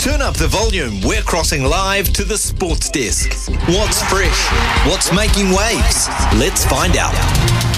Turn up the volume. We're crossing live to the sports desk. What's fresh? What's making waves? Let's find out.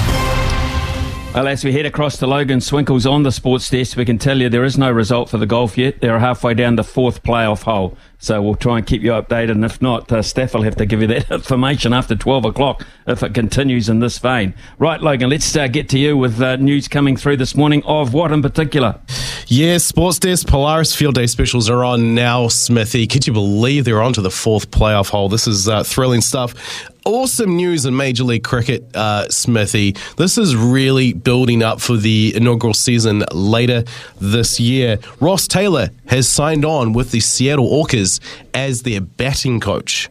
Well, as we head across to Logan Swinkles on the sports desk, we can tell you there is no result for the golf yet. They're halfway down the fourth playoff hole. So we'll try and keep you updated. And if not, uh, Steph will have to give you that information after 12 o'clock if it continues in this vein. Right, Logan, let's uh, get to you with uh, news coming through this morning of what in particular? Yeah, Sports Desk Polaris Field Day specials are on now, Smithy. Could you believe they're on to the fourth playoff hole? This is uh, thrilling stuff awesome news in Major League Cricket, uh, Smithy. This is really building up for the inaugural season later this year. Ross Taylor has signed on with the Seattle Orcas as their batting coach.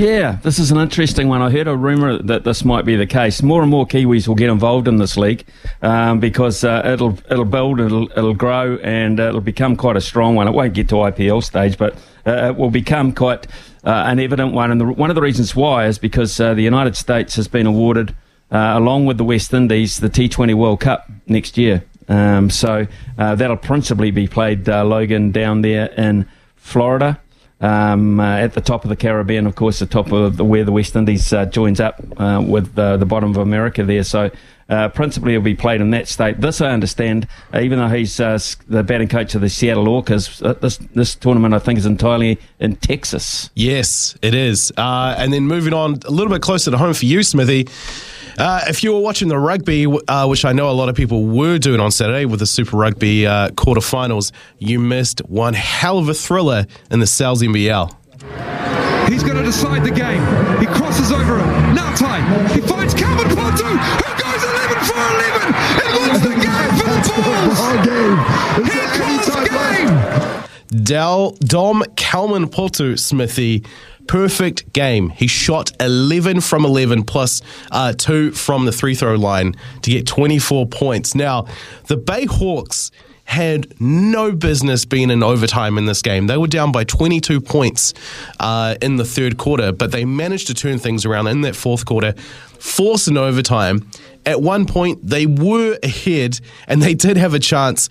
Yeah, this is an interesting one. I heard a rumour that this might be the case. More and more Kiwis will get involved in this league um, because uh, it'll it'll build, it'll it'll grow, and uh, it'll become quite a strong one. It won't get to IPL stage, but uh, it will become quite uh, an evident one. And the, one of the reasons why is because uh, the United States has been awarded, uh, along with the West Indies, the T20 World Cup next year. Um, so that'll principally be played, Logan, down there in Florida. Um, uh, at the top of the Caribbean, of course, the top of the, where the West Indies uh, joins up uh, with the bottom of America there. So, uh, principally, it'll be played in that state. This, I understand, even though he's the batting coach of the Seattle Orcas, this this tournament, I think, is entirely in Texas. Yes, it is. and then moving on a little bit closer to home for you, Smithy. Uh, if you were watching the rugby, uh, which I know a lot of people were doing on Saturday with the Super Rugby uh, quarterfinals, you missed one hell of a thriller in the Sal's NBL. He's going to decide the game. He crosses over it. time. He finds Calvin Pontu, who goes 11 for 11 and wins the game for the Bulls. Here comes game. Dal Dom Kalman Portu Smithy perfect game. He shot 11 from 11 plus, uh, two from the three throw line to get 24 points. Now, the Bay Hawks had no business being in overtime in this game. They were down by 22 points uh, in the third quarter, but they managed to turn things around in that fourth quarter, force an overtime. At one point, they were ahead and they did have a chance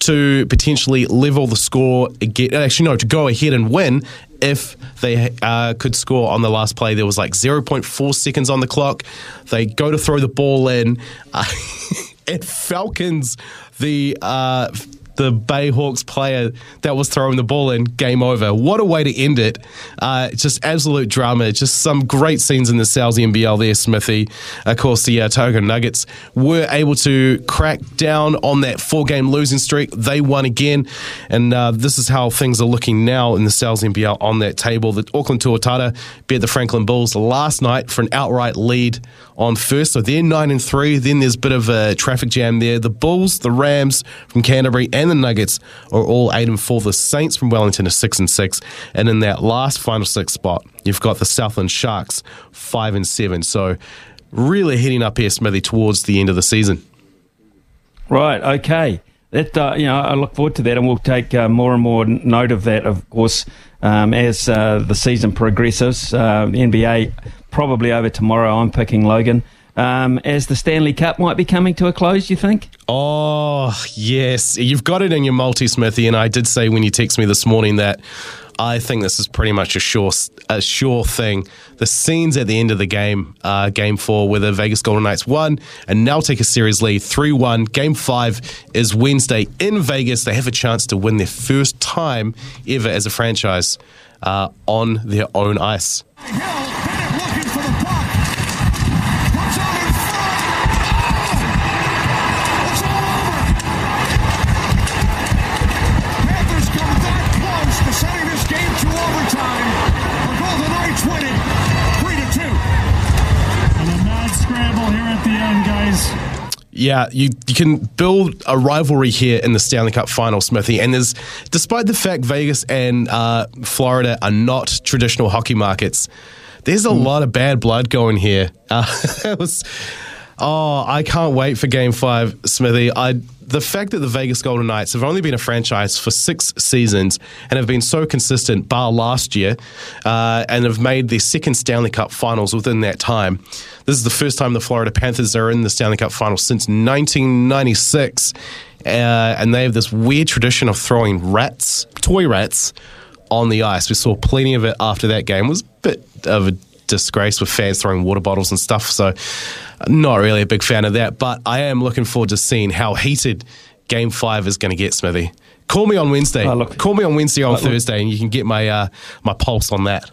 to potentially level the score, actually, no, to go ahead and win if they uh, could score on the last play. There was like 0.4 seconds on the clock. They go to throw the ball in. Uh, it Falcons the uh, the Bayhawks player that was throwing the ball in, game over. What a way to end it. Uh, just absolute drama. Just some great scenes in the Sal's NBL there, Smithy. Of course, the uh, Otago Nuggets were able to crack down on that four game losing streak. They won again. And uh, this is how things are looking now in the Sal's NBL on that table. The Auckland Tuatara beat the Franklin Bulls last night for an outright lead on first. So they're nine and three. Then there's a bit of a traffic jam there. The Bulls, the Rams from Canterbury, and the Nuggets are all eight and four. The Saints from Wellington are six and six. And in that last final six spot, you've got the Southland Sharks five and seven. So really heading up here, Smithy, towards the end of the season. Right. Okay. That uh, you know, I look forward to that, and we'll take uh, more and more note of that, of course, um, as uh, the season progresses. Uh, NBA probably over tomorrow. I'm picking Logan. Um, as the Stanley Cup might be coming to a close, you think? Oh, yes. You've got it in your multi, Smithy. And I did say when you texted me this morning that I think this is pretty much a sure, a sure thing. The scenes at the end of the game, uh, game four, where the Vegas Golden Knights won and now take a series lead 3 1. Game five is Wednesday in Vegas. They have a chance to win their first time ever as a franchise uh, on their own ice. Yeah, you, you can build a rivalry here in the Stanley Cup final, Smithy. And there's, despite the fact Vegas and uh, Florida are not traditional hockey markets, there's a mm. lot of bad blood going here. Uh, it was, oh, I can't wait for Game Five, Smithy. I the fact that the Vegas Golden Knights have only been a franchise for six seasons and have been so consistent, bar last year, uh, and have made their second Stanley Cup finals within that time. This is the first time the Florida Panthers are in the Stanley Cup finals since 1996. Uh, and they have this weird tradition of throwing rats, toy rats, on the ice. We saw plenty of it after that game. It was a bit of a disgrace with fans throwing water bottles and stuff. So, not really a big fan of that. But I am looking forward to seeing how heated Game Five is going to get, Smithy. Call me on Wednesday. Oh. Call me on Wednesday or on look. Thursday, and you can get my uh, my pulse on that.